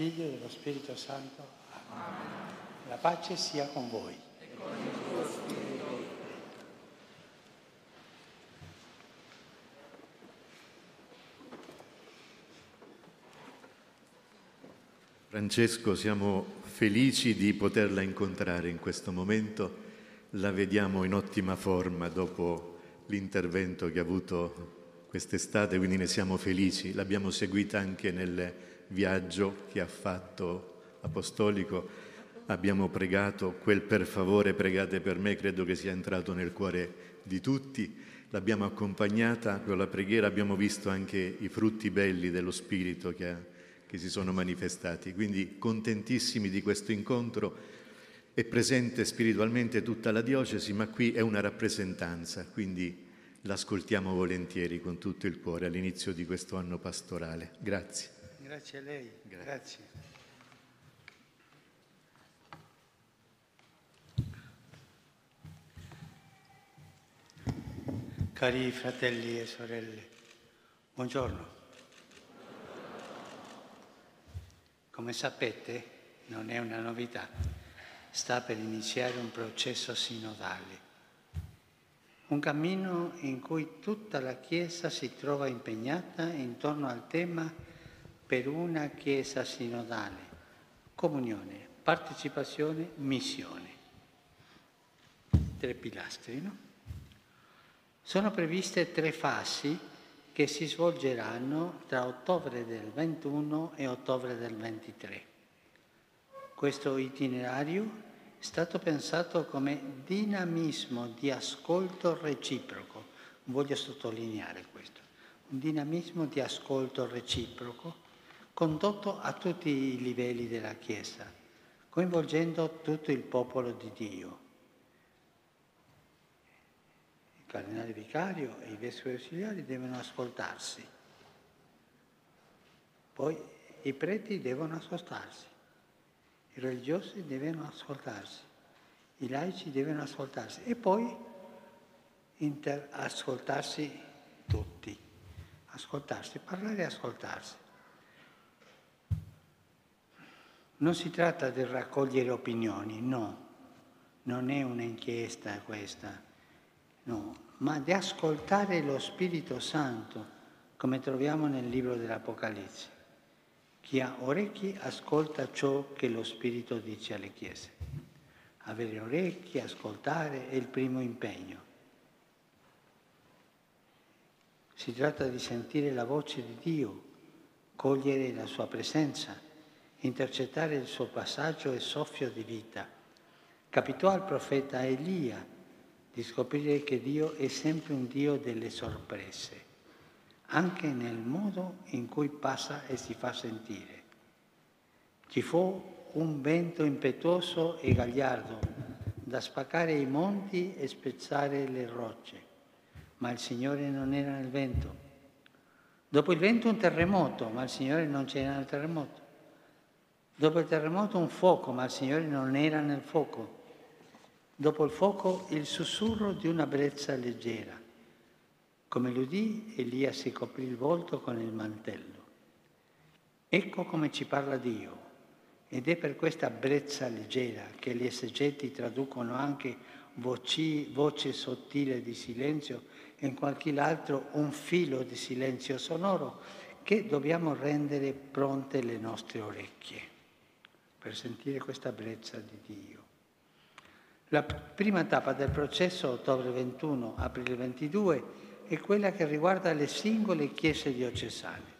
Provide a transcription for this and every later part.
Figlio e dello Spirito Santo. Amen. La pace sia con voi. E. Francesco, siamo felici di poterla incontrare in questo momento, la vediamo in ottima forma dopo l'intervento che ha avuto quest'estate, quindi ne siamo felici. L'abbiamo seguita anche nel viaggio che ha fatto apostolico, abbiamo pregato quel per favore pregate per me, credo che sia entrato nel cuore di tutti. L'abbiamo accompagnata con la preghiera, abbiamo visto anche i frutti belli dello Spirito che ha che si sono manifestati. Quindi contentissimi di questo incontro. È presente spiritualmente tutta la diocesi, ma qui è una rappresentanza, quindi l'ascoltiamo volentieri con tutto il cuore all'inizio di questo anno pastorale. Grazie. Grazie a lei. Grazie. Cari fratelli e sorelle, buongiorno. Come sapete, non è una novità, sta per iniziare un processo sinodale, un cammino in cui tutta la Chiesa si trova impegnata intorno al tema per una Chiesa sinodale, comunione, partecipazione, missione. Tre pilastri, no? Sono previste tre fasi che si svolgeranno tra ottobre del 21 e ottobre del 23. Questo itinerario è stato pensato come dinamismo di ascolto reciproco, voglio sottolineare questo, un dinamismo di ascolto reciproco condotto a tutti i livelli della Chiesa, coinvolgendo tutto il popolo di Dio cardinale vicario e i vescovi ausiliari devono ascoltarsi. Poi i preti devono ascoltarsi, i religiosi devono ascoltarsi, i laici devono ascoltarsi e poi inter- ascoltarsi tutti, ascoltarsi, parlare e ascoltarsi. Non si tratta di raccogliere opinioni, no, non è un'inchiesta questa no, ma di ascoltare lo Spirito Santo, come troviamo nel libro dell'Apocalisse. Chi ha orecchi ascolta ciò che lo Spirito dice alle chiese. Avere orecchi, ascoltare è il primo impegno. Si tratta di sentire la voce di Dio, cogliere la sua presenza, intercettare il suo passaggio e soffio di vita. Capitò al profeta Elia di scoprire che Dio è sempre un Dio delle sorprese, anche nel modo in cui passa e si fa sentire. Ci fu un vento impetuoso e gagliardo da spaccare i monti e spezzare le rocce, ma il Signore non era nel vento. Dopo il vento un terremoto, ma il Signore non c'era nel terremoto. Dopo il terremoto un fuoco, ma il Signore non era nel fuoco. Dopo il fuoco il sussurro di una brezza leggera. Come l'udì, Elia si coprì il volto con il mantello. Ecco come ci parla Dio. Ed è per questa brezza leggera che gli esegeti traducono anche voci, voce sottile di silenzio e in qualche altro un filo di silenzio sonoro che dobbiamo rendere pronte le nostre orecchie per sentire questa brezza di Dio. La prima tappa del processo, ottobre 21, aprile 22, è quella che riguarda le singole chiese diocesane.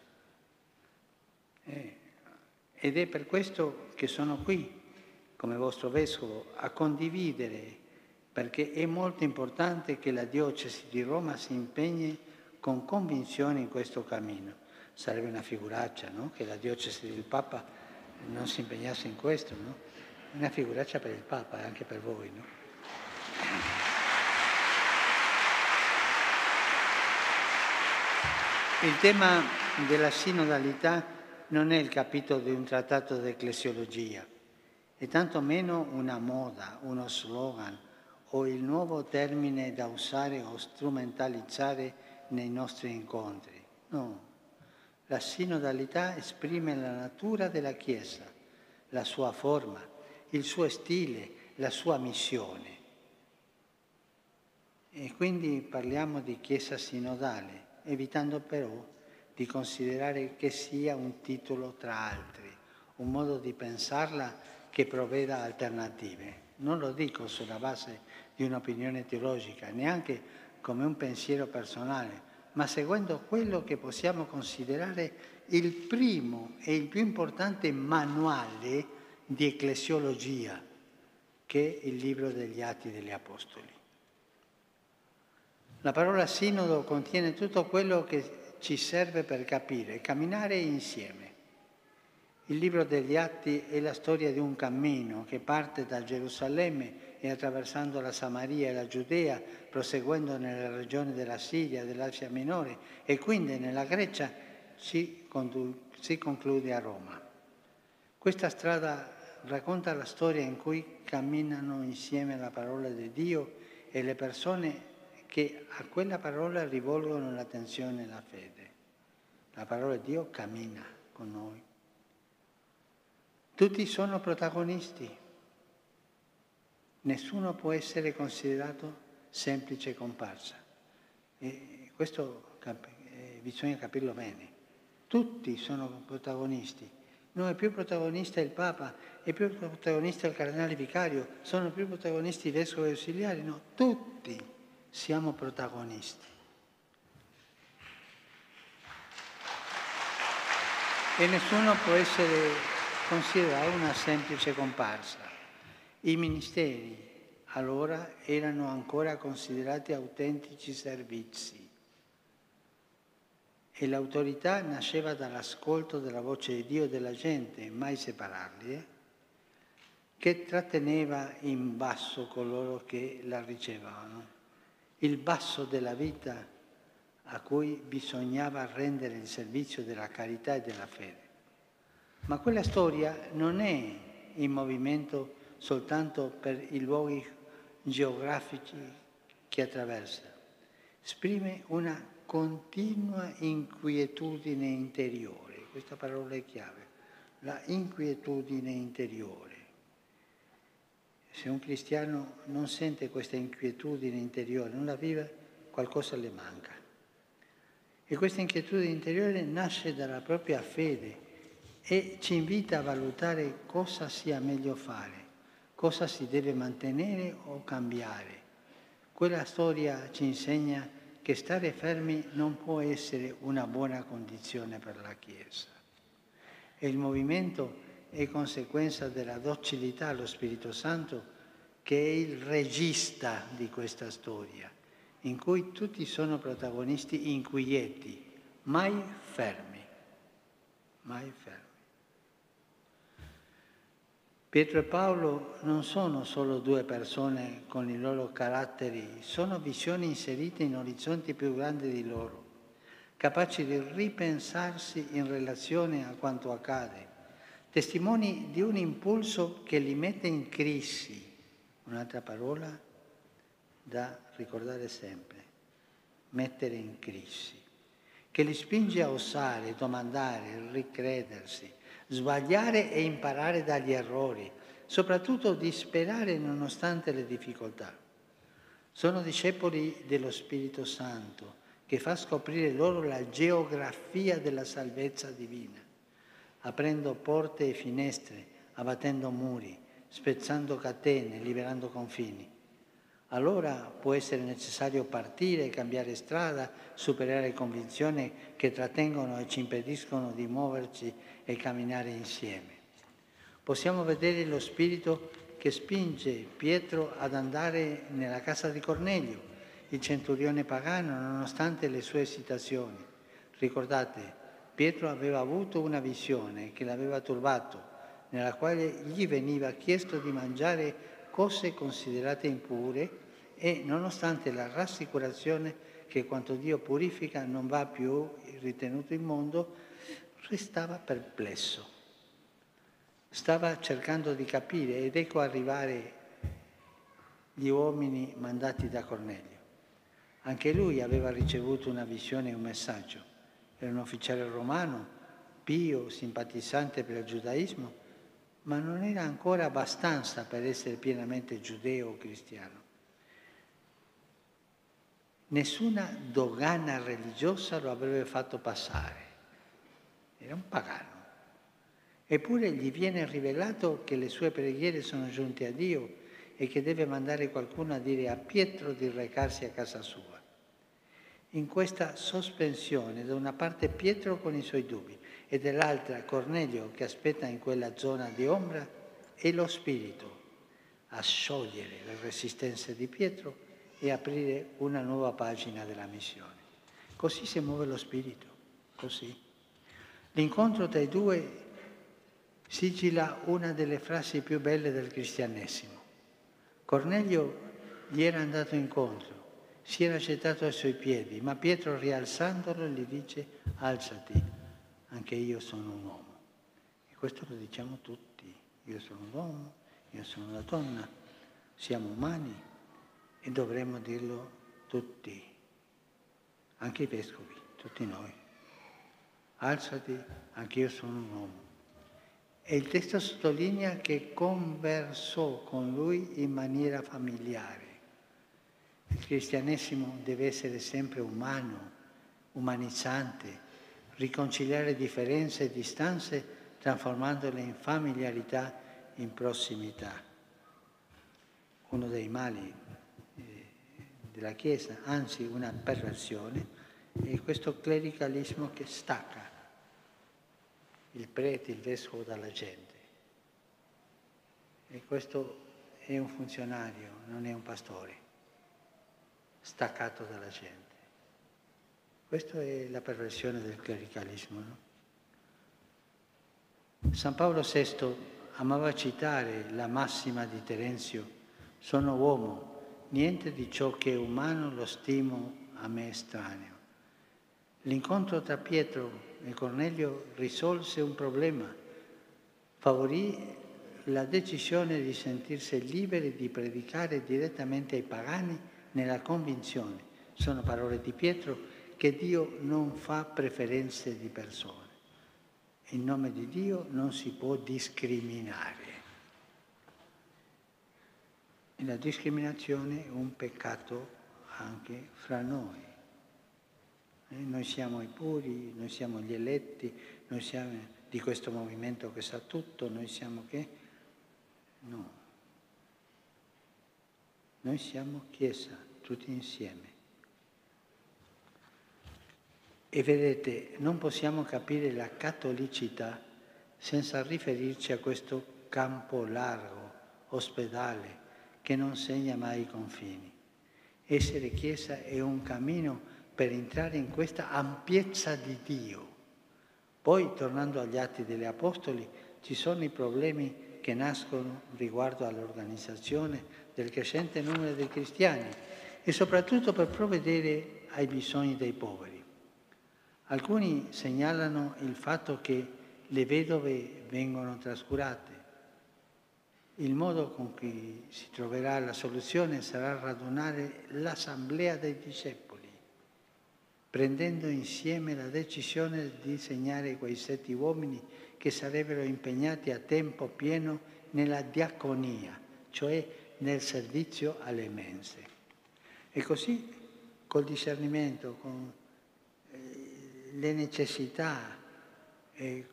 Eh, ed è per questo che sono qui, come vostro vescovo, a condividere, perché è molto importante che la diocesi di Roma si impegni con convinzione in questo cammino. Sarebbe una figuraccia, no? Che la diocesi del Papa non si impegnasse in questo, no? Una figuraccia per il Papa e anche per voi, no? Il tema della sinodalità non è il capitolo di un trattato di ecclesiologia, e tantomeno una moda, uno slogan o il nuovo termine da usare o strumentalizzare nei nostri incontri. No, La sinodalità esprime la natura della Chiesa, la sua forma, il suo stile, la sua missione. E quindi parliamo di Chiesa sinodale, evitando però di considerare che sia un titolo tra altri, un modo di pensarla che provveda alternative. Non lo dico sulla base di un'opinione teologica, neanche come un pensiero personale, ma seguendo quello che possiamo considerare il primo e il più importante manuale di ecclesiologia, che è il libro degli Atti degli Apostoli. La parola sinodo contiene tutto quello che ci serve per capire, camminare insieme. Il libro degli Atti è la storia di un cammino che parte da Gerusalemme e attraversando la Samaria e la Giudea, proseguendo nelle regioni della Siria, dell'Asia Minore e quindi nella Grecia, si, si conclude a Roma. Questa strada racconta la storia in cui camminano insieme la parola di Dio e le persone che a quella parola rivolgono l'attenzione e la fede. La parola di Dio cammina con noi. Tutti sono protagonisti nessuno può essere considerato semplice comparsa. E questo eh, bisogna capirlo bene. Tutti sono protagonisti. Non è più protagonista il Papa, è più protagonista il Cardinale Vicario, sono più protagonisti i Vescovi Ausiliari, no, tutti siamo protagonisti. E nessuno può essere considerato una semplice comparsa. I ministeri allora erano ancora considerati autentici servizi e l'autorità nasceva dall'ascolto della voce di Dio e della gente, mai separarli, eh? che tratteneva in basso coloro che la ricevevano, il basso della vita a cui bisognava rendere il servizio della carità e della fede. Ma quella storia non è in movimento soltanto per i luoghi geografici che attraversa. Esprime una continua inquietudine interiore, questa parola è chiave, la inquietudine interiore. Se un cristiano non sente questa inquietudine interiore, non la vive, qualcosa le manca. E questa inquietudine interiore nasce dalla propria fede e ci invita a valutare cosa sia meglio fare cosa si deve mantenere o cambiare. Quella storia ci insegna che stare fermi non può essere una buona condizione per la Chiesa. E il movimento è conseguenza della docilità allo Spirito Santo che è il regista di questa storia, in cui tutti sono protagonisti inquieti, mai fermi, mai fermi. Pietro e Paolo non sono solo due persone con i loro caratteri, sono visioni inserite in orizzonti più grandi di loro, capaci di ripensarsi in relazione a quanto accade, testimoni di un impulso che li mette in crisi, un'altra parola da ricordare sempre, mettere in crisi, che li spinge a osare, domandare, ricredersi, sbagliare e imparare dagli errori, soprattutto di sperare nonostante le difficoltà. Sono discepoli dello Spirito Santo che fa scoprire loro la geografia della salvezza divina, aprendo porte e finestre, abbattendo muri, spezzando catene, liberando confini. Allora può essere necessario partire, cambiare strada, superare convinzioni che trattengono e ci impediscono di muoverci e camminare insieme. Possiamo vedere lo spirito che spinge Pietro ad andare nella casa di Cornelio, il centurione pagano, nonostante le sue esitazioni. Ricordate, Pietro aveva avuto una visione che l'aveva turbato, nella quale gli veniva chiesto di mangiare cose considerate impure e nonostante la rassicurazione che quanto Dio purifica non va più ritenuto immondo, restava perplesso. Stava cercando di capire ed ecco arrivare gli uomini mandati da Cornelio. Anche lui aveva ricevuto una visione e un messaggio era un ufficiale romano, pio, simpatizzante per il giudaismo, ma non era ancora abbastanza per essere pienamente giudeo o cristiano. Nessuna dogana religiosa lo avrebbe fatto passare. Era un pagano. Eppure gli viene rivelato che le sue preghiere sono giunte a Dio e che deve mandare qualcuno a dire a Pietro di recarsi a casa sua. In questa sospensione, da una parte Pietro con i suoi dubbi e dall'altra Cornelio che aspetta in quella zona di ombra, è lo Spirito a sciogliere le resistenze di Pietro e aprire una nuova pagina della missione. Così si muove lo Spirito, così. L'incontro tra i due sigilla una delle frasi più belle del cristianesimo. Cornelio gli era andato incontro, si era gettato ai suoi piedi, ma Pietro rialzandolo gli dice alzati, anche io sono un uomo. E questo lo diciamo tutti, io sono un uomo, io sono una donna, siamo umani, e dovremmo dirlo tutti, anche i vescovi, tutti noi. Alzati, anche io sono un uomo. E il testo sottolinea che conversò con lui in maniera familiare. Il cristianesimo deve essere sempre umano, umanizzante, riconciliare differenze e distanze trasformandole in familiarità, in prossimità. Uno dei mali della Chiesa, anzi una perversione, è questo clericalismo che stacca il prete, il vescovo dalla gente. E questo è un funzionario, non è un pastore, staccato dalla gente. Questa è la perversione del clericalismo. No? San Paolo VI amava citare la massima di Terenzio, sono uomo, niente di ciò che è umano lo stimo a me estraneo. L'incontro tra Pietro e Cornelio risolse un problema, favorì la decisione di sentirsi liberi di predicare direttamente ai pagani nella convinzione, sono parole di Pietro, che Dio non fa preferenze di persone. In nome di Dio non si può discriminare. E la discriminazione è un peccato anche fra noi. Eh, noi siamo i puri, noi siamo gli eletti, noi siamo di questo movimento che sa tutto, noi siamo che? No. Noi siamo Chiesa, tutti insieme. E vedete, non possiamo capire la cattolicità senza riferirci a questo campo largo, ospedale, che non segna mai i confini. Essere Chiesa è un cammino per entrare in questa ampiezza di Dio. Poi, tornando agli atti degli Apostoli, ci sono i problemi che nascono riguardo all'organizzazione del crescente numero dei cristiani e soprattutto per provvedere ai bisogni dei poveri. Alcuni segnalano il fatto che le vedove vengono trascurate, il modo con cui si troverà la soluzione sarà radunare l'assemblea dei discepoli, prendendo insieme la decisione di segnare quei sette uomini che sarebbero impegnati a tempo pieno nella diaconia, cioè nel servizio alle mense. E così, col discernimento, con eh, le necessità,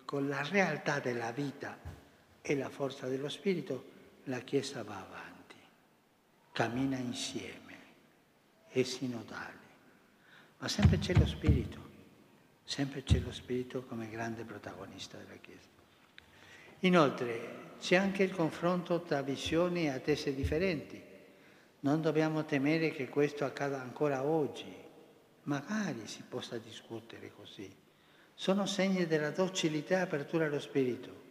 con la realtà della vita e la forza dello Spirito, la Chiesa va avanti, cammina insieme, è sinodale, ma sempre c'è lo Spirito, sempre c'è lo Spirito come grande protagonista della Chiesa. Inoltre c'è anche il confronto tra visioni e attese differenti. Non dobbiamo temere che questo accada ancora oggi, magari si possa discutere così. Sono segni della docilità e apertura allo Spirito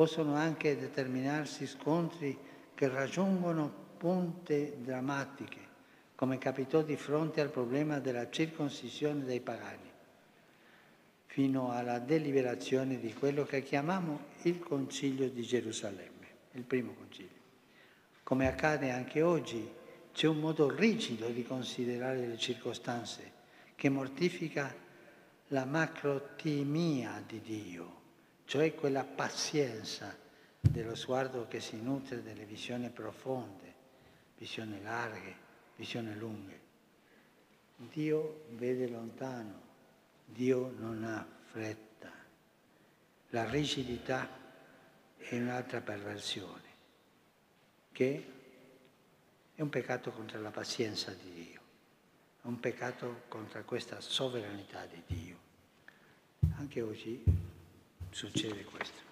possono anche determinarsi scontri che raggiungono punte drammatiche, come capitò di fronte al problema della circoncisione dei pagani, fino alla deliberazione di quello che chiamiamo il Concilio di Gerusalemme, il primo concilio. Come accade anche oggi, c'è un modo rigido di considerare le circostanze che mortifica la macrotimia di Dio, cioè quella pazienza dello sguardo che si nutre delle visioni profonde, visioni larghe, visioni lunghe. Dio vede lontano, Dio non ha fretta. La rigidità è un'altra perversione, che è un peccato contro la pazienza di Dio, è un peccato contro questa sovranità di Dio. Anche oggi succede questo.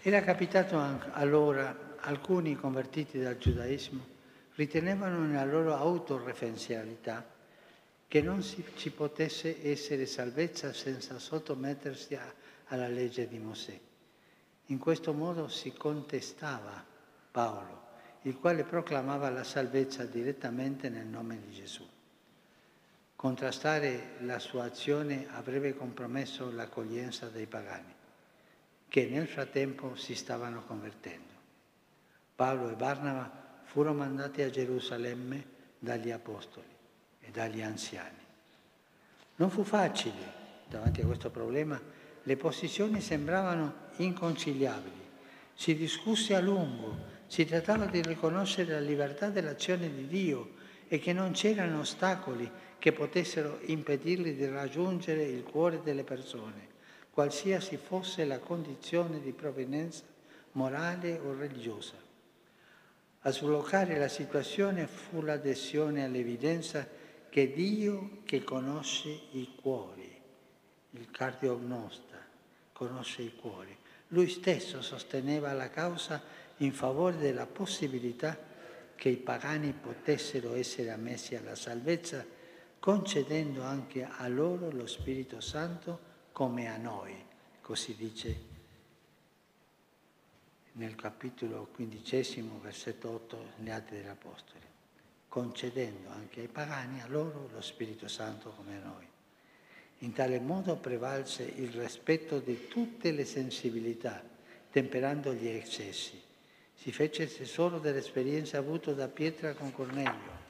Era capitato allora alcuni convertiti dal giudaismo ritenevano nella loro autoreferenzialità che non si, ci potesse essere salvezza senza sottomettersi a, alla legge di Mosè. In questo modo si contestava Paolo, il quale proclamava la salvezza direttamente nel nome di Gesù. Contrastare la sua azione avrebbe compromesso l'accoglienza dei pagani, che nel frattempo si stavano convertendo. Paolo e Barnaba furono mandati a Gerusalemme dagli apostoli e dagli anziani. Non fu facile, davanti a questo problema, le posizioni sembravano inconciliabili. Si discusse a lungo, si trattava di riconoscere la libertà dell'azione di Dio e che non c'erano ostacoli che potessero impedirgli di raggiungere il cuore delle persone, qualsiasi fosse la condizione di provenienza morale o religiosa. A sbloccare la situazione fu l'adesione all'evidenza che Dio che conosce i cuori, il cardiognosta, conosce i cuori. Lui stesso sosteneva la causa in favore della possibilità che i pagani potessero essere ammessi alla salvezza, concedendo anche a loro lo Spirito Santo come a noi, così dice nel capitolo quindicesimo, versetto 8, negli Atti degli Apostoli, concedendo anche ai pagani, a loro, lo Spirito Santo come a noi. In tale modo prevalse il rispetto di tutte le sensibilità, temperando gli eccessi. Si fece tesoro dell'esperienza avuta da Pietra con Cornelio.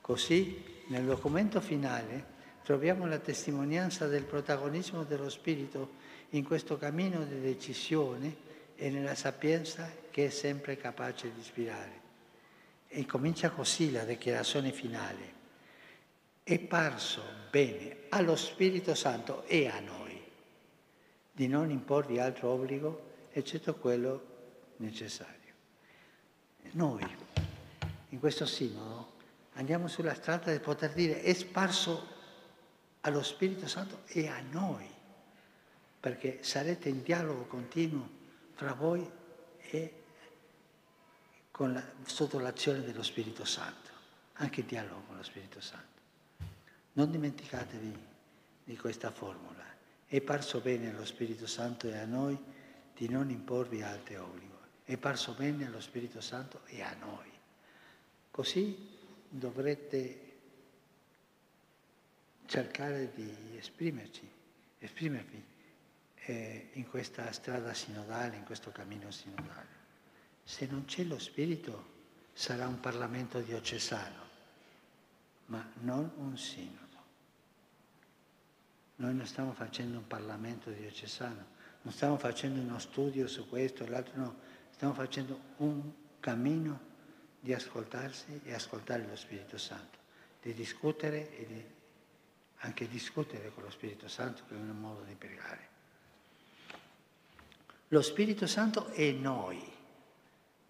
Così, nel documento finale, troviamo la testimonianza del protagonismo dello Spirito in questo cammino di decisione e nella sapienza che è sempre capace di ispirare. E comincia così la dichiarazione finale. È parso bene allo Spirito Santo e a noi di non imporvi altro obbligo eccetto quello necessario. Noi, in questo sinodo, andiamo sulla strada di poter dire è sparso allo Spirito Santo e a noi, perché sarete in dialogo continuo fra voi e la, sotto l'azione dello Spirito Santo, anche il dialogo con lo Spirito Santo. Non dimenticatevi di questa formula. È parso bene allo Spirito Santo e a noi di non imporvi altri obblighi. È parso bene allo Spirito Santo e a noi. Così dovrete cercare di esprimerci, esprimervi eh, in questa strada sinodale, in questo cammino sinodale. Se non c'è lo Spirito sarà un Parlamento diocesano, ma non un sinodo. Noi non stiamo facendo un Parlamento diocesano, non stiamo facendo uno studio su questo, l'altro no, stiamo facendo un cammino di ascoltarsi e ascoltare lo Spirito Santo, di discutere e di anche discutere con lo Spirito Santo che è un modo di pregare. Lo Spirito Santo è noi.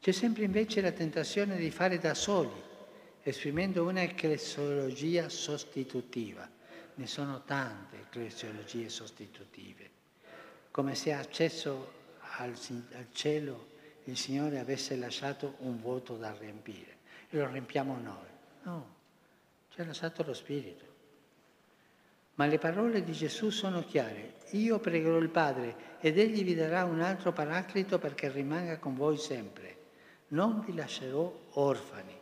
C'è sempre invece la tentazione di fare da soli, esprimendo una ecclesiologia sostitutiva. Ne sono tante ecclesiologie sostitutive. Come se accesso al, al cielo il Signore avesse lasciato un vuoto da riempire e lo riempiamo noi. No, ci ha lasciato lo Spirito. Ma le parole di Gesù sono chiare. Io pregherò il Padre ed Egli vi darà un altro paraclito perché rimanga con voi sempre. Non vi lascerò orfani.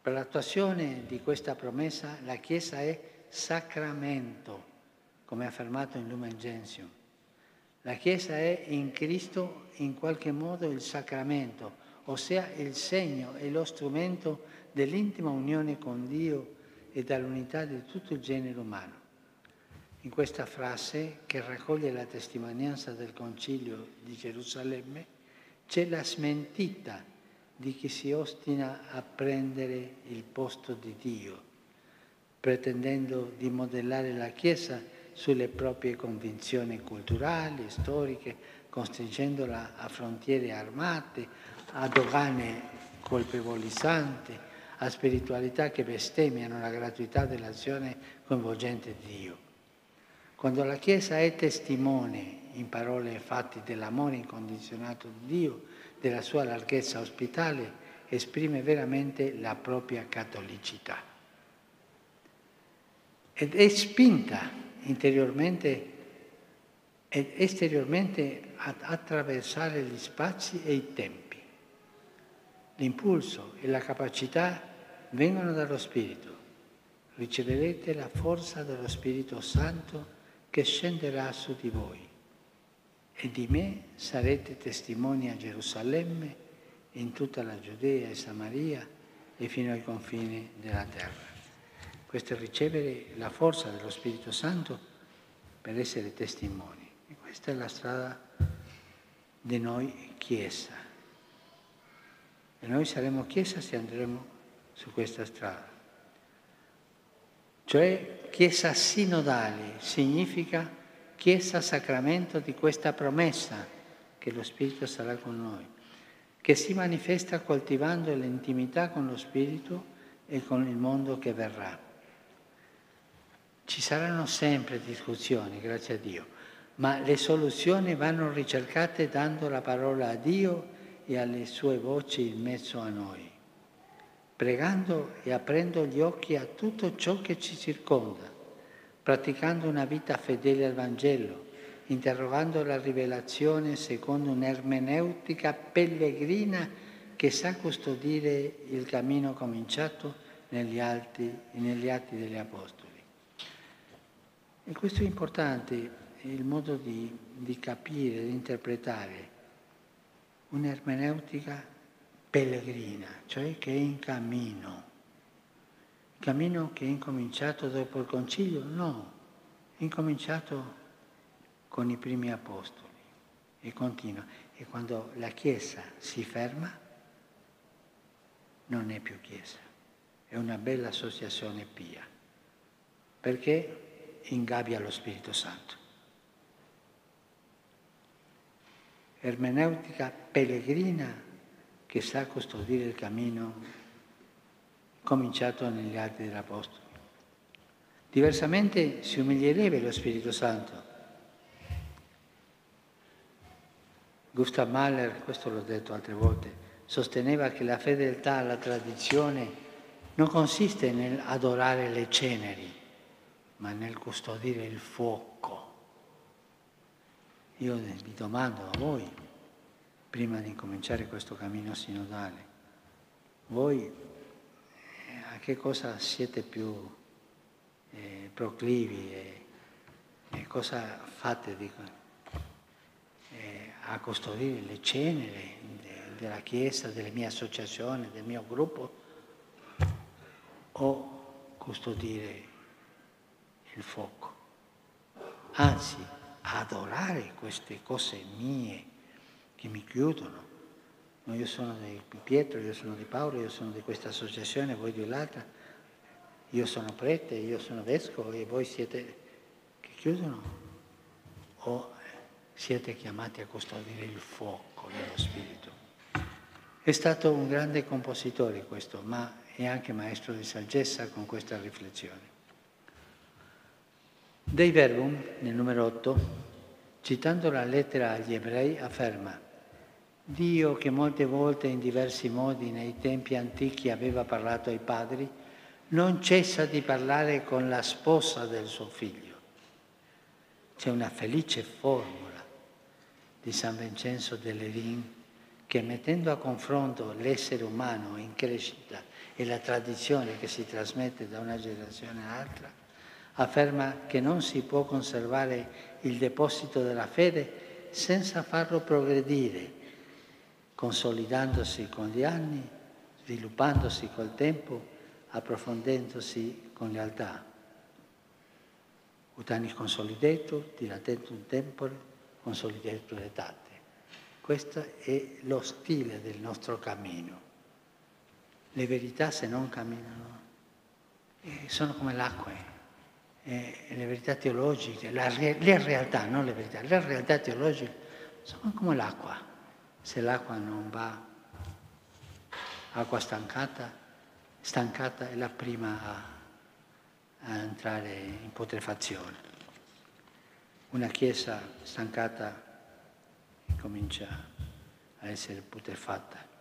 Per l'attuazione di questa promessa la Chiesa è sacramento, come affermato in Lumen Gentium. La Chiesa è in Cristo in qualche modo il sacramento, ossia il segno e lo strumento dell'intima unione con Dio e dall'unità di tutto il genere umano. In questa frase, che raccoglie la testimonianza del Concilio di Gerusalemme, c'è la smentita di chi si ostina a prendere il posto di Dio, pretendendo di modellare la Chiesa sulle proprie convinzioni culturali, storiche, costringendola a frontiere armate, a dogane colpevolizzanti, a spiritualità che bestemmiano la gratuità dell'azione coinvolgente di Dio. Quando la Chiesa è testimone in parole e fatti dell'amore incondizionato di Dio, della sua larghezza ospitale, esprime veramente la propria cattolicità. Ed è spinta interiormente ed esteriormente ad attraversare gli spazi e i tempi. L'impulso e la capacità vengono dallo Spirito. Riceverete la forza dello Spirito Santo che scenderà su di voi e di me sarete testimoni a Gerusalemme, in tutta la Giudea e Samaria e fino ai confini della terra. Questo è ricevere la forza dello Spirito Santo per essere testimoni. E questa è la strada di noi Chiesa. E noi saremo Chiesa se andremo su questa strada. Cioè Chiesa sinodale significa Chiesa sacramento di questa promessa che lo Spirito sarà con noi, che si manifesta coltivando l'intimità con lo Spirito e con il mondo che verrà. Ci saranno sempre discussioni, grazie a Dio, ma le soluzioni vanno ricercate dando la parola a Dio e alle sue voci in mezzo a noi, pregando e aprendo gli occhi a tutto ciò che ci circonda praticando una vita fedele al Vangelo, interrogando la rivelazione secondo un'ermeneutica pellegrina che sa custodire il cammino cominciato negli, alti, negli atti degli Apostoli. E questo è importante, il modo di, di capire, di interpretare un'ermeneutica pellegrina, cioè che è in cammino cammino che è incominciato dopo il concilio? No, è incominciato con i primi apostoli e continua. E quando la Chiesa si ferma, non è più Chiesa, è una bella associazione pia, perché ingabbia lo Spirito Santo. Ermeneutica pellegrina che sa custodire il cammino cominciato negli atti dell'Apostolo. Diversamente si umilierebbe lo Spirito Santo. Gustav Mahler, questo l'ho detto altre volte, sosteneva che la fedeltà alla tradizione non consiste nell'adorare le ceneri, ma nel custodire il fuoco. Io vi domando a voi, prima di cominciare questo cammino sinodale, voi che cosa siete più eh, proclivi e, e, cosa fate di, eh, a custodire le ceneri de, della Chiesa, delle mie associazioni, del mio gruppo o custodire il fuoco. Anzi, adorare queste cose mie che mi chiudono No, io sono di Pietro, io sono di Paolo, io sono di questa associazione, voi di l'altra, io sono prete, io sono vescovo e voi siete che chiudono o siete chiamati a custodire il fuoco dello Spirito. È stato un grande compositore questo, ma è anche maestro di saggezza con questa riflessione. Dei Verbum, nel numero 8, citando la lettera agli ebrei, afferma Dio che molte volte in diversi modi nei tempi antichi aveva parlato ai padri, non cessa di parlare con la sposa del suo figlio. C'è una felice formula di San Vincenzo dell'Erin che mettendo a confronto l'essere umano in crescita e la tradizione che si trasmette da una generazione all'altra, afferma che non si può conservare il deposito della fede senza farlo progredire consolidandosi con gli anni, sviluppandosi col tempo, approfondendosi con lealtà. utanis consolidetur, dilatentum tempore, consolidetur etate. Questo è lo stile del nostro cammino. Le verità se non camminano eh, sono come l'acqua, eh, le verità teologiche, la, le realtà, non le verità, le realtà teologiche sono come l'acqua. Se l'acqua non va, acqua stancata, stancata è la prima a, a entrare in putrefazione. Una chiesa stancata comincia a essere putrefatta.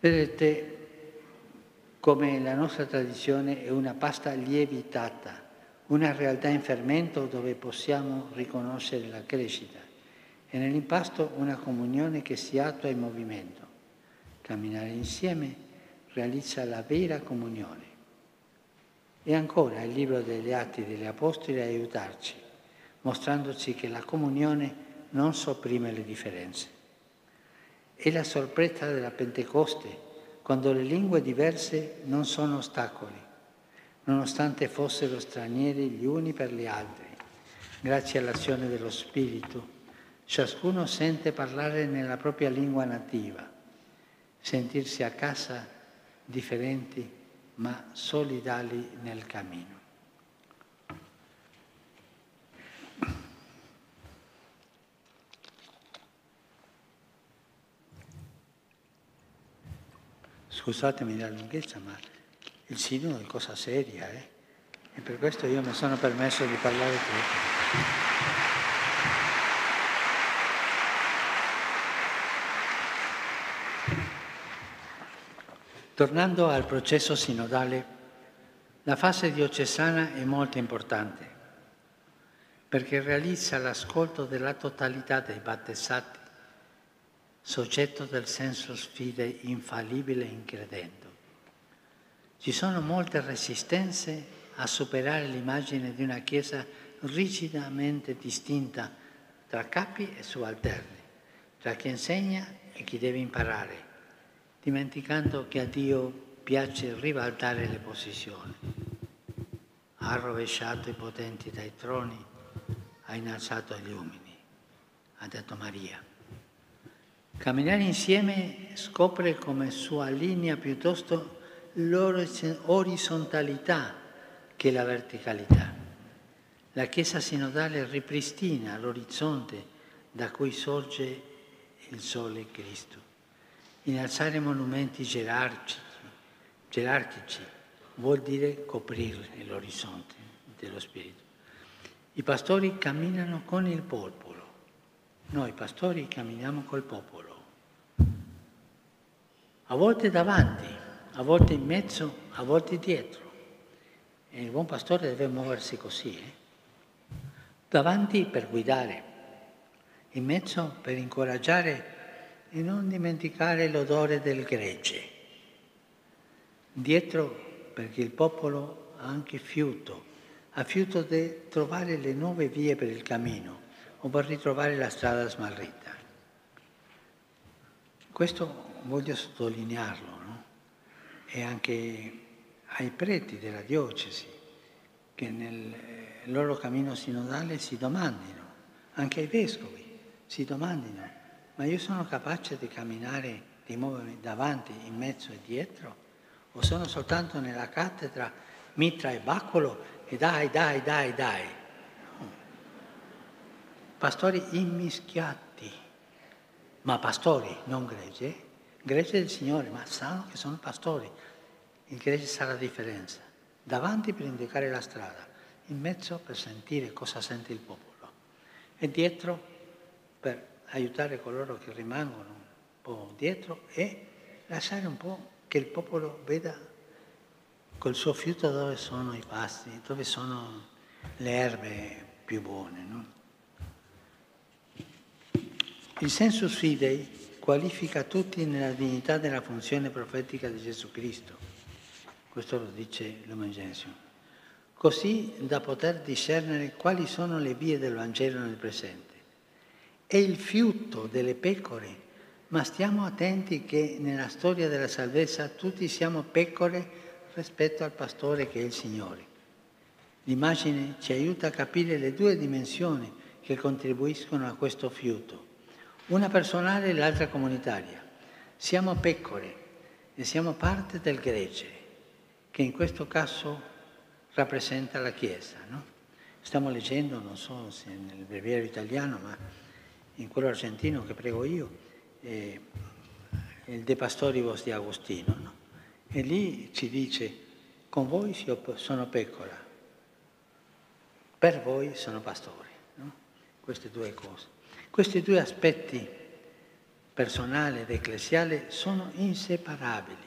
Vedete come la nostra tradizione è una pasta lievitata, una realtà in fermento dove possiamo riconoscere la crescita e nell'impasto una comunione che si attua in movimento. Camminare insieme realizza la vera comunione. E ancora il libro degli Atti degli Apostoli aiutarci, mostrandoci che la comunione non sopprime le differenze. È la sorpresa della Pentecoste, quando le lingue diverse non sono ostacoli, nonostante fossero stranieri gli uni per gli altri. Grazie all'azione dello Spirito, ciascuno sente parlare nella propria lingua nativa, sentirsi a casa differenti ma solidali nel cammino. Scusatemi la lunghezza, ma il sinodo è cosa seria, eh? E per questo io mi sono permesso di parlare troppo. Tornando al processo sinodale, la fase diocesana è molto importante perché realizza l'ascolto della totalità dei battezzati soggetto del senso sfide infallibile in credendo. Ci sono molte resistenze a superare l'immagine di una Chiesa rigidamente distinta tra capi e subalterni, tra chi insegna e chi deve imparare, dimenticando che a Dio piace ribaltare le posizioni. Ha rovesciato i potenti dai troni, ha innalzato gli uomini, ha detto Maria. Camminare insieme scopre come sua linea piuttosto l'orizzontalità che la verticalità. La Chiesa sinodale ripristina l'orizzonte da cui sorge il Sole Cristo. Innalzare monumenti gerarchici, gerarchici vuol dire coprire l'orizzonte dello Spirito. I pastori camminano con il popolo, noi pastori camminiamo col popolo a volte davanti, a volte in mezzo, a volte dietro. E il buon pastore deve muoversi così, eh? davanti per guidare, in mezzo per incoraggiare e non dimenticare l'odore del gregge, dietro perché il popolo ha anche fiuto, ha fiuto di trovare le nuove vie per il cammino o per ritrovare la strada smarrita. Questo voglio sottolinearlo, no? e anche ai preti della diocesi, che nel loro cammino sinodale si domandino, anche ai vescovi si domandino, ma io sono capace di camminare, di muovermi davanti, in mezzo e dietro? O sono soltanto nella cattedra, mitra e baccolo e dai, dai, dai, dai? Pastori immischiati, ma pastori, non gregge, gregge del Signore, ma sanno che sono pastori. Il gregge sa la differenza. Davanti per indicare la strada, in mezzo per sentire cosa sente il popolo e dietro per aiutare coloro che rimangono un po' dietro e lasciare un po' che il popolo veda col suo fiuto dove sono i pasti, dove sono le erbe più buone. No? Il senso fidei qualifica tutti nella dignità della funzione profetica di Gesù Cristo. Questo lo dice l'Evangelio. Così da poter discernere quali sono le vie del Vangelo nel presente. È il fiuto delle pecore, ma stiamo attenti che nella storia della salvezza tutti siamo pecore rispetto al pastore che è il Signore. L'immagine ci aiuta a capire le due dimensioni che contribuiscono a questo fiuto, una personale e l'altra comunitaria. Siamo pecore e siamo parte del gregge, che in questo caso rappresenta la Chiesa. No? Stiamo leggendo, non so se nel breviario italiano, ma in quello argentino che prego io, eh, il De Pastoribus di Agostino. No? E lì ci dice, con voi sono pecora, per voi sono pastore. No? Queste due cose. Questi due aspetti, personale ed ecclesiale, sono inseparabili.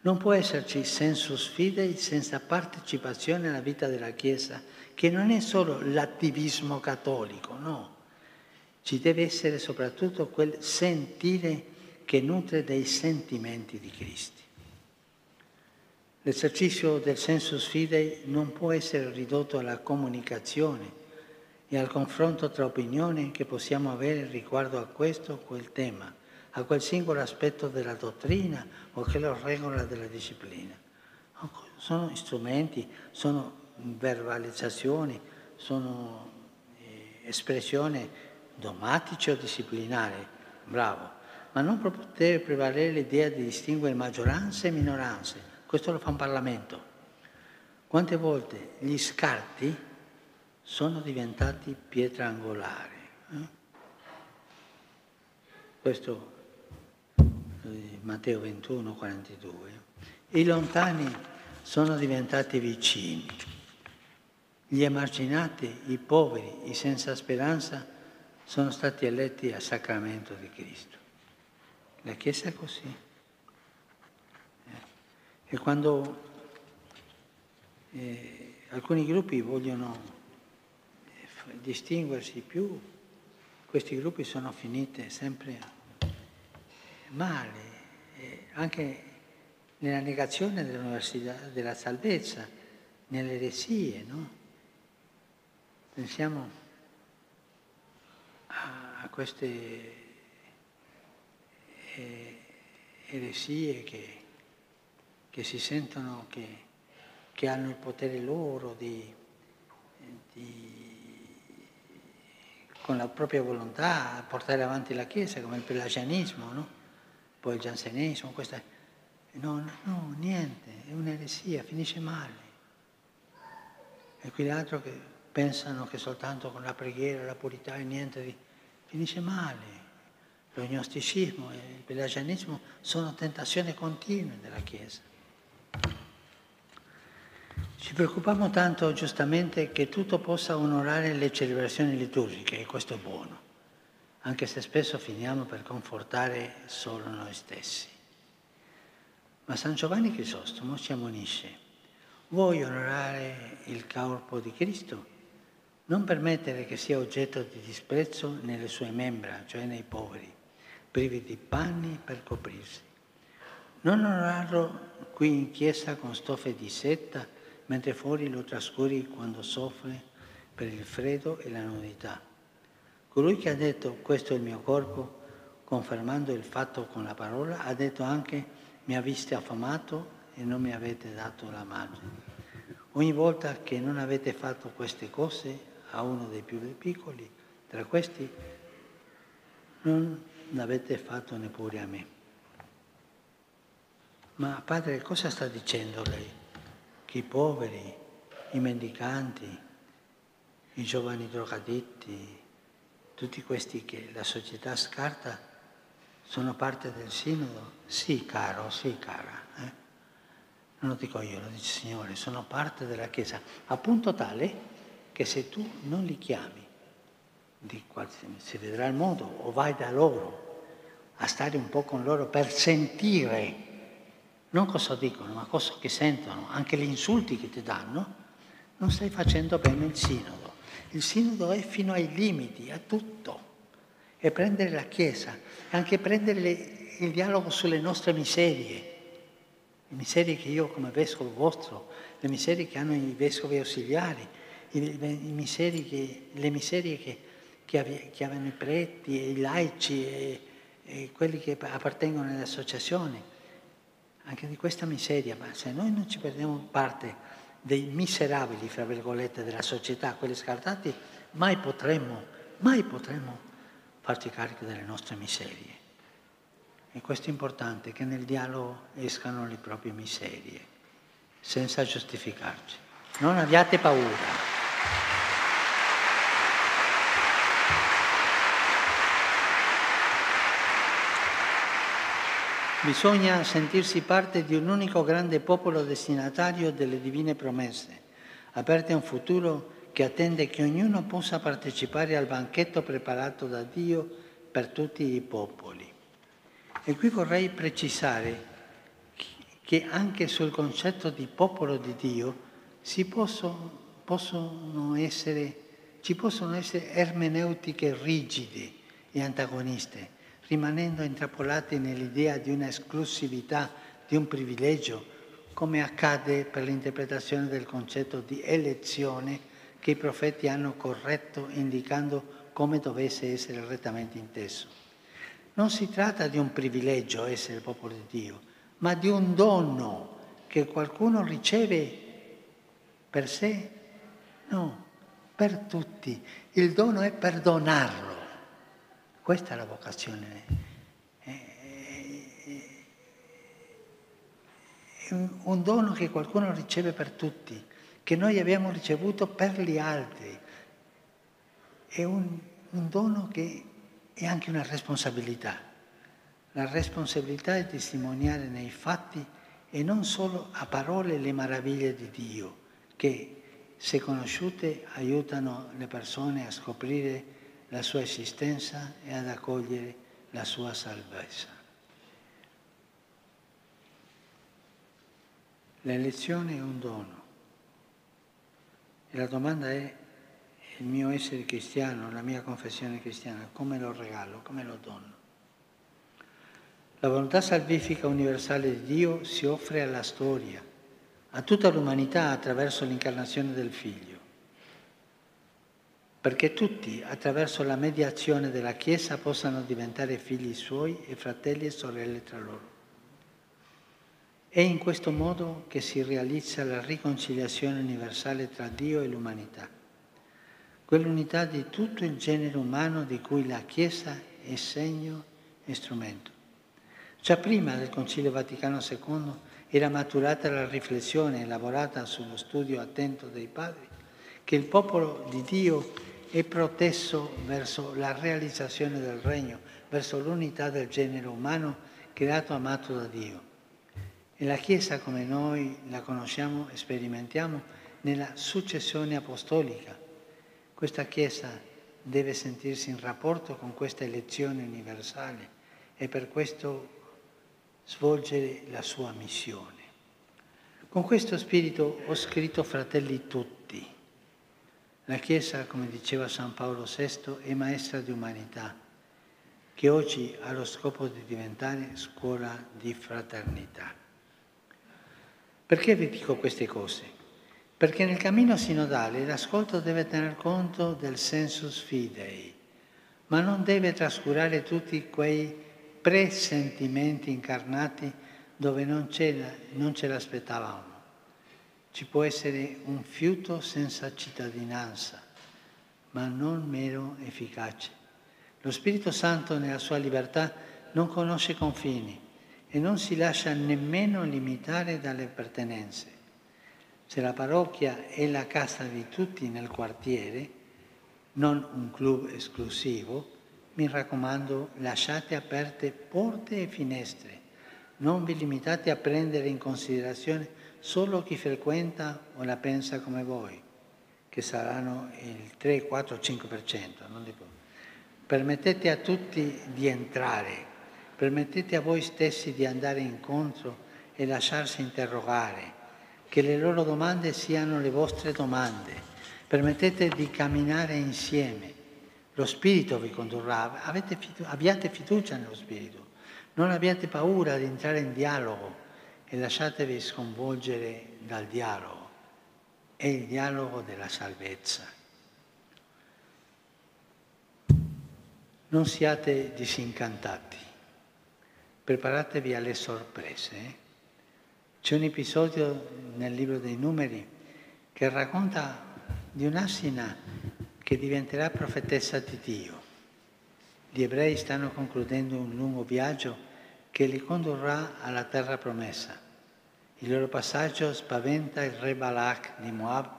Non può esserci sensus fidei senza partecipazione alla vita della Chiesa, che non è solo l'attivismo cattolico, no. Ci deve essere soprattutto quel sentire che nutre dei sentimenti di Cristo. L'esercizio del sensus fidei non può essere ridotto alla comunicazione e al confronto tra opinioni che possiamo avere riguardo a questo o quel tema, a quel singolo aspetto della dottrina o che lo regola della disciplina. Sono strumenti, sono verbalizzazioni, sono eh, espressioni dogmatiche o disciplinari, bravo, ma non deve prevalere l'idea di distinguere maggioranze e minoranze questo lo fa un Parlamento. Quante volte gli scarti sono diventati pietra angolare? Eh? Questo eh, Matteo 21, 42. I lontani sono diventati vicini. Gli emarginati, i poveri, i senza speranza sono stati eletti al sacramento di Cristo. La Chiesa è così. E quando eh, alcuni gruppi vogliono eh, distinguersi più, questi gruppi sono finiti sempre male, anche nella negazione della salvezza, nelle eresie, no? Pensiamo a, a queste eh, eresie che che si sentono che, che hanno il potere loro di, di, con la propria volontà, portare avanti la Chiesa, come il pelagianismo, no? poi il giansenismo, questa... No, no, niente, è un'eresia, finisce male. E quegli altri che pensano che soltanto con la preghiera, la purità e niente di... finisce male. Lo gnosticismo e il pelagianismo sono tentazioni continue della Chiesa. Ci preoccupiamo tanto giustamente che tutto possa onorare le celebrazioni liturgiche e questo è buono, anche se spesso finiamo per confortare solo noi stessi. Ma San Giovanni Crisostomo ci ammonisce, vuoi onorare il corpo di Cristo? Non permettere che sia oggetto di disprezzo nelle sue membra, cioè nei poveri, privi di panni per coprirsi. Non onorarlo qui in chiesa con stoffe di setta, mentre fuori lo trascuri quando soffre per il freddo e la nudità. Colui che ha detto questo è il mio corpo, confermando il fatto con la parola, ha detto anche mi avete affamato e non mi avete dato la mano. Ogni volta che non avete fatto queste cose a uno dei più piccoli, tra questi, non l'avete fatto neppure a me. Ma padre, cosa sta dicendo lei? I poveri, i mendicanti, i giovani drogaditti, tutti questi che la società scarta, sono parte del sinodo? Sì, caro, sì, cara. Eh? Non lo dico io, lo dice il Signore, sono parte della Chiesa, a punto tale che se tu non li chiami, si vedrà il modo, o vai da loro a stare un po' con loro per sentire non cosa dicono, ma cosa che sentono, anche gli insulti che ti danno, non stai facendo bene il sinodo. Il sinodo è fino ai limiti, a tutto. E prendere la Chiesa, e anche prendere le, il dialogo sulle nostre miserie, le miserie che io come vescovo vostro, le miserie che hanno i vescovi ausiliari, miserie che, le miserie che, che, che avevano i preti, i laici e, e quelli che appartengono alle associazioni anche di questa miseria, ma se noi non ci prendiamo parte dei miserabili, fra virgolette, della società, quelli scartati, mai potremmo, mai potremmo farci carico delle nostre miserie. E questo è importante, che nel dialogo escano le proprie miserie, senza giustificarci. Non abbiate paura. Bisogna sentirsi parte di un unico grande popolo destinatario delle divine promesse, aperte a un futuro che attende che ognuno possa partecipare al banchetto preparato da Dio per tutti i popoli. E qui vorrei precisare che anche sul concetto di popolo di Dio possono, possono essere, ci possono essere ermeneutiche rigide e antagoniste rimanendo intrappolati nell'idea di una esclusività, di un privilegio, come accade per l'interpretazione del concetto di elezione che i profeti hanno corretto indicando come dovesse essere rettamente inteso. Non si tratta di un privilegio essere il popolo di Dio, ma di un dono che qualcuno riceve per sé, no, per tutti. Il dono è perdonarlo. Questa è la vocazione. È un dono che qualcuno riceve per tutti, che noi abbiamo ricevuto per gli altri. È un, un dono che è anche una responsabilità. La responsabilità è testimoniare nei fatti e non solo a parole le meraviglie di Dio, che se conosciute aiutano le persone a scoprire la sua esistenza e ad accogliere la sua salvezza. L'elezione è un dono e la domanda è il mio essere cristiano, la mia confessione cristiana, come lo regalo, come lo dono. La volontà salvifica universale di Dio si offre alla storia, a tutta l'umanità attraverso l'incarnazione del Figlio perché tutti, attraverso la mediazione della Chiesa, possano diventare figli suoi e fratelli e sorelle tra loro. È in questo modo che si realizza la riconciliazione universale tra Dio e l'umanità, quell'unità di tutto il genere umano di cui la Chiesa è segno e strumento. Già prima del Concilio Vaticano II era maturata la riflessione elaborata sullo studio attento dei padri che il popolo di Dio è protesso verso la realizzazione del regno, verso l'unità del genere umano creato e amato da Dio. E la Chiesa come noi la conosciamo e sperimentiamo nella successione apostolica. Questa Chiesa deve sentirsi in rapporto con questa elezione universale e per questo svolgere la sua missione. Con questo spirito ho scritto fratelli tutti la Chiesa, come diceva San Paolo VI, è maestra di umanità, che oggi ha lo scopo di diventare scuola di fraternità. Perché vi dico queste cose? Perché nel cammino sinodale l'ascolto deve tener conto del sensus fidei, ma non deve trascurare tutti quei presentimenti incarnati dove non ce, l'aspettavamo. Ci può essere un fiuto senza cittadinanza, ma non meno efficace. Lo Spirito Santo nella sua libertà non conosce confini e non si lascia nemmeno limitare dalle pertenenze. Se la parrocchia è la casa di tutti nel quartiere, non un club esclusivo, mi raccomando lasciate aperte porte e finestre, non vi limitate a prendere in considerazione solo chi frequenta o la pensa come voi, che saranno il 3, 4, 5%. Non dico. Permettete a tutti di entrare, permettete a voi stessi di andare incontro e lasciarsi interrogare, che le loro domande siano le vostre domande, permettete di camminare insieme. Lo Spirito vi condurrà, abbiate fiducia nello Spirito, non abbiate paura di entrare in dialogo e lasciatevi sconvolgere dal dialogo. È il dialogo della salvezza. Non siate disincantati, preparatevi alle sorprese. C'è un episodio nel libro dei numeri che racconta di un'assina che diventerà profetessa di Dio. Gli ebrei stanno concludendo un lungo viaggio che li condurrà alla terra promessa. Il loro passaggio spaventa il re Balak di Moab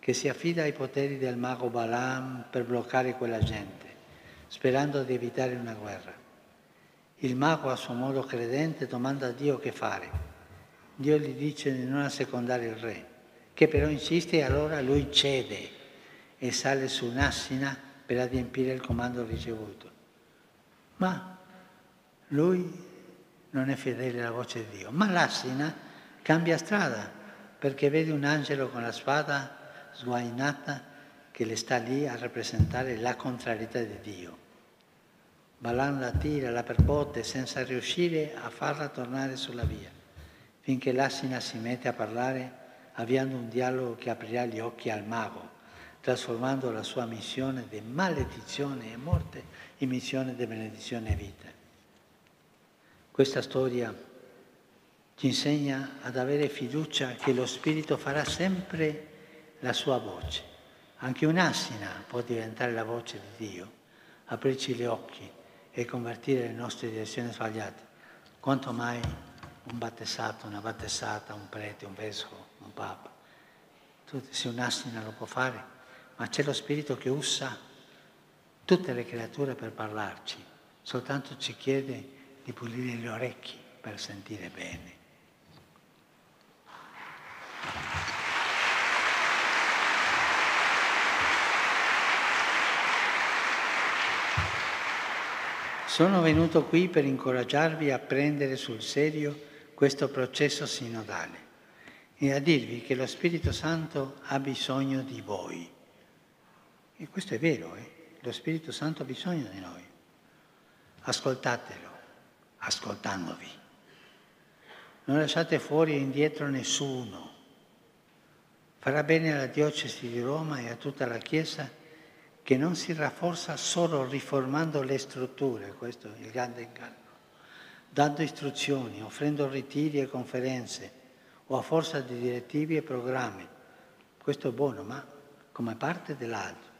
che si affida ai poteri del mago Balaam per bloccare quella gente, sperando di evitare una guerra. Il mago a suo modo credente domanda a Dio che fare. Dio gli dice di non assecondare il re, che però insiste e allora lui cede e sale su un'assina per adempiere il comando ricevuto. Ma lui non è fedele alla voce di Dio, ma l'assina cambia strada perché vede un angelo con la spada sguainata che le sta lì a rappresentare la contrarietà di Dio. Balan la tira, la perbotte senza riuscire a farla tornare sulla via, finché l'assina si mette a parlare avviando un dialogo che aprirà gli occhi al mago, trasformando la sua missione di maledizione e morte in missione di benedizione e vita. Questa storia ci insegna ad avere fiducia che lo Spirito farà sempre la sua voce. Anche un'assina può diventare la voce di Dio, aprirci gli occhi e convertire le nostre direzioni sbagliate. Quanto mai un battezzato, una battezzata, un prete, un vescovo, un papa. Se un'assina lo può fare, ma c'è lo Spirito che usa tutte le creature per parlarci, soltanto ci chiede di pulire gli orecchi per sentire bene. Sono venuto qui per incoraggiarvi a prendere sul serio questo processo sinodale e a dirvi che lo Spirito Santo ha bisogno di voi. E questo è vero, eh? lo Spirito Santo ha bisogno di noi. Ascoltatelo, ascoltandovi. Non lasciate fuori e indietro nessuno. Farà bene alla diocesi di Roma e a tutta la Chiesa che non si rafforza solo riformando le strutture, questo è il grande incarico, dando istruzioni, offrendo ritiri e conferenze o a forza di direttivi e programmi. Questo è buono, ma come parte dell'altro.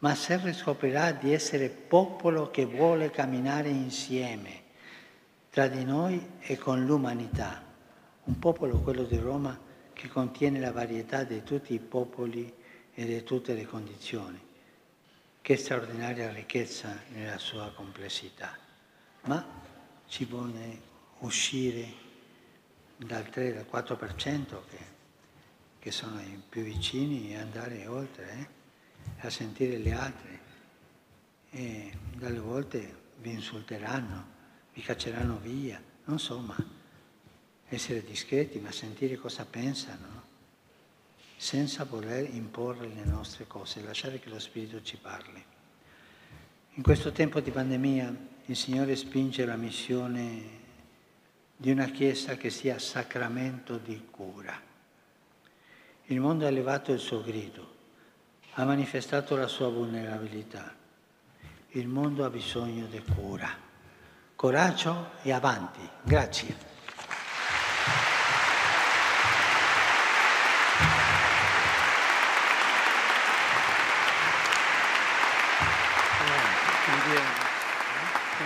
Ma se riscoprirà di essere popolo che vuole camminare insieme tra di noi e con l'umanità, un popolo, quello di Roma, che contiene la varietà di tutti i popoli e di tutte le condizioni. Che straordinaria ricchezza nella sua complessità, ma ci vuole uscire dal 3, dal 4% che, che sono i più vicini e andare oltre, eh, a sentire le altre. E dalle volte vi insulteranno, vi cacceranno via, non so, ma essere discreti, ma sentire cosa pensano senza voler imporre le nostre cose, lasciare che lo Spirito ci parli. In questo tempo di pandemia il Signore spinge la missione di una Chiesa che sia sacramento di cura. Il mondo ha elevato il suo grido, ha manifestato la sua vulnerabilità. Il mondo ha bisogno di cura. Coraggio e avanti. Grazie.